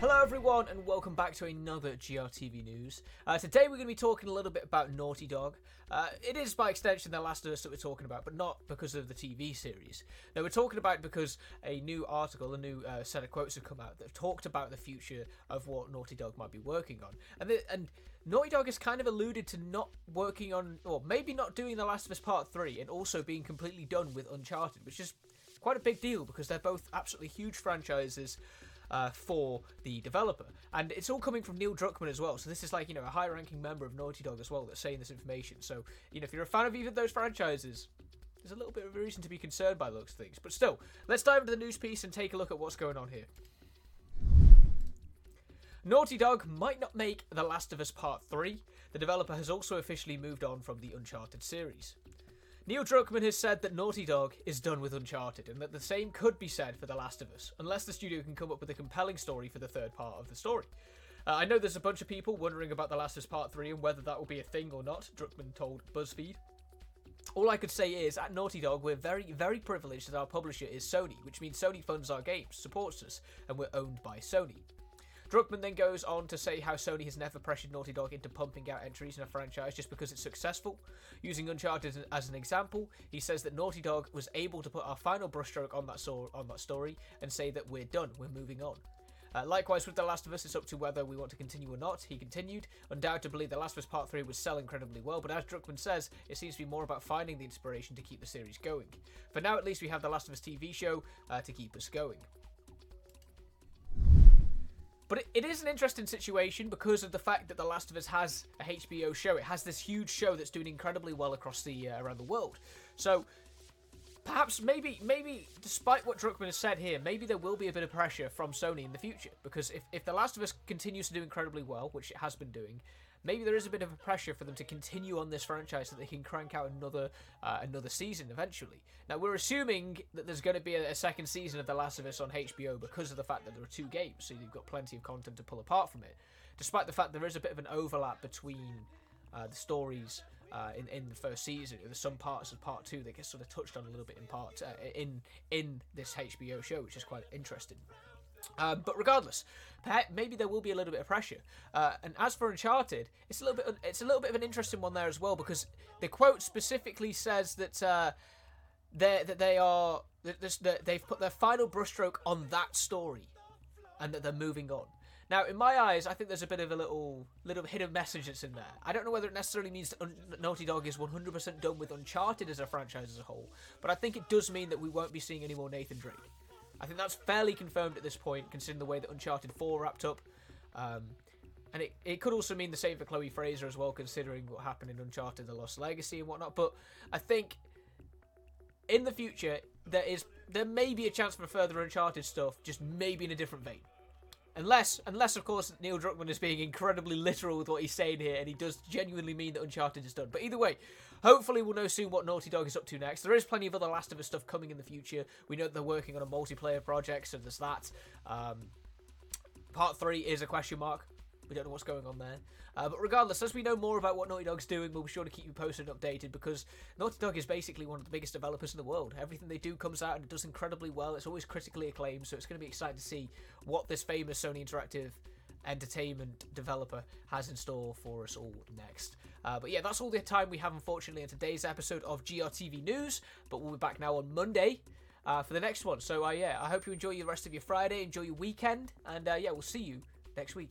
Hello, everyone, and welcome back to another GRTV news. Uh, today, we're going to be talking a little bit about Naughty Dog. Uh, it is, by extension, The Last of Us that we're talking about, but not because of the TV series. No, we're talking about because a new article, a new uh, set of quotes have come out that have talked about the future of what Naughty Dog might be working on. And, the, and Naughty Dog has kind of alluded to not working on, or maybe not doing The Last of Us Part 3, and also being completely done with Uncharted, which is quite a big deal because they're both absolutely huge franchises uh, for the developer. And it's all coming from Neil Druckmann as well. So this is like, you know, a high ranking member of Naughty Dog as well that's saying this information. So, you know, if you're a fan of either of those franchises, there's a little bit of a reason to be concerned by those things. But still, let's dive into the news piece and take a look at what's going on here. Naughty Dog might not make The Last of Us Part 3. The developer has also officially moved on from the Uncharted series. Neil Druckmann has said that Naughty Dog is done with Uncharted, and that the same could be said for The Last of Us, unless the studio can come up with a compelling story for the third part of the story. Uh, I know there's a bunch of people wondering about The Last of Us Part 3 and whether that will be a thing or not, Druckmann told BuzzFeed. All I could say is, at Naughty Dog, we're very, very privileged that our publisher is Sony, which means Sony funds our games, supports us, and we're owned by Sony. Druckmann then goes on to say how Sony has never pressured Naughty Dog into pumping out entries in a franchise just because it's successful. Using Uncharted as an example, he says that Naughty Dog was able to put our final brushstroke on that, so- on that story and say that we're done, we're moving on. Uh, likewise, with The Last of Us, it's up to whether we want to continue or not. He continued, Undoubtedly, The Last of Us Part 3 would sell incredibly well, but as Druckmann says, it seems to be more about finding the inspiration to keep the series going. For now, at least, we have The Last of Us TV show uh, to keep us going. But it, is an interesting situation because of the fact that The Last of Us has a HBO show. It has this huge show that's doing incredibly well across the uh, around the world. So perhaps maybe maybe despite what Druckmann has said here, maybe there will be a bit of pressure from Sony in the future because if, if The Last of Us continues to do incredibly well, which it has been doing, maybe there is a bit of a pressure for them to continue on this franchise so they can crank out another uh, another season eventually. Now we're assuming that there's going to be a, a, second season of The Last of Us on HBO because of the fact that there are two games, so you've got plenty of content to pull apart from it. Despite the fact there is a bit of an overlap between uh, the stories. Uh, in in the first season, there's some parts of part two that get sort of touched on a little bit in part uh, in in this HBO show, which is quite interesting. Um, but regardless, maybe there will be a little bit of pressure. Uh, and as for Uncharted, it's a little bit it's a little bit of an interesting one there as well because the quote specifically says that uh, they that they are that they've put their final brushstroke on that story, and that they're moving on. Now, in my eyes, I think there's a bit of a little little hidden message that's in there. I don't know whether it necessarily means that Naughty Dog is 100% done with Uncharted as a franchise as a whole, but I think it does mean that we won't be seeing any more Nathan Drake. I think that's fairly confirmed at this point, considering the way that Uncharted 4 wrapped up. Um, and it, it could also mean the same for Chloe Frazer as well, considering what happened in Uncharted The Lost Legacy and whatnot. But I think in the future, there is there may be a chance for further Uncharted stuff, just maybe in a different vein. Unless, unless of course, Neil Druckmann is being incredibly literal with what he's saying here, and he does genuinely mean that Uncharted is done. But either way, hopefully we'll know soon what Naughty Dog is up to next. There is plenty of other Last of Us stuff coming in the future. We know they're working on a multiplayer project, so there's that. Um, part three is a question mark. We don't know what's going on there. Uh, but regardless, as we know more about what Naughty Dog's doing, we'll be sure to keep you posted and updated because Naughty Dog is basically one of the biggest developers in the world. Everything they do comes out and it does incredibly well. It's always critically acclaimed, so it's going to be exciting to see what this famous Sony Interactive entertainment developer has in store for us all next. Uh, but yeah, that's all the time we have, unfortunately, in today's episode of GRTV News. But we'll be back now on Monday. Uh, for the next one. So, uh, yeah, I hope you enjoy the rest of your Friday, enjoy your weekend, and uh, yeah, we'll see you next week.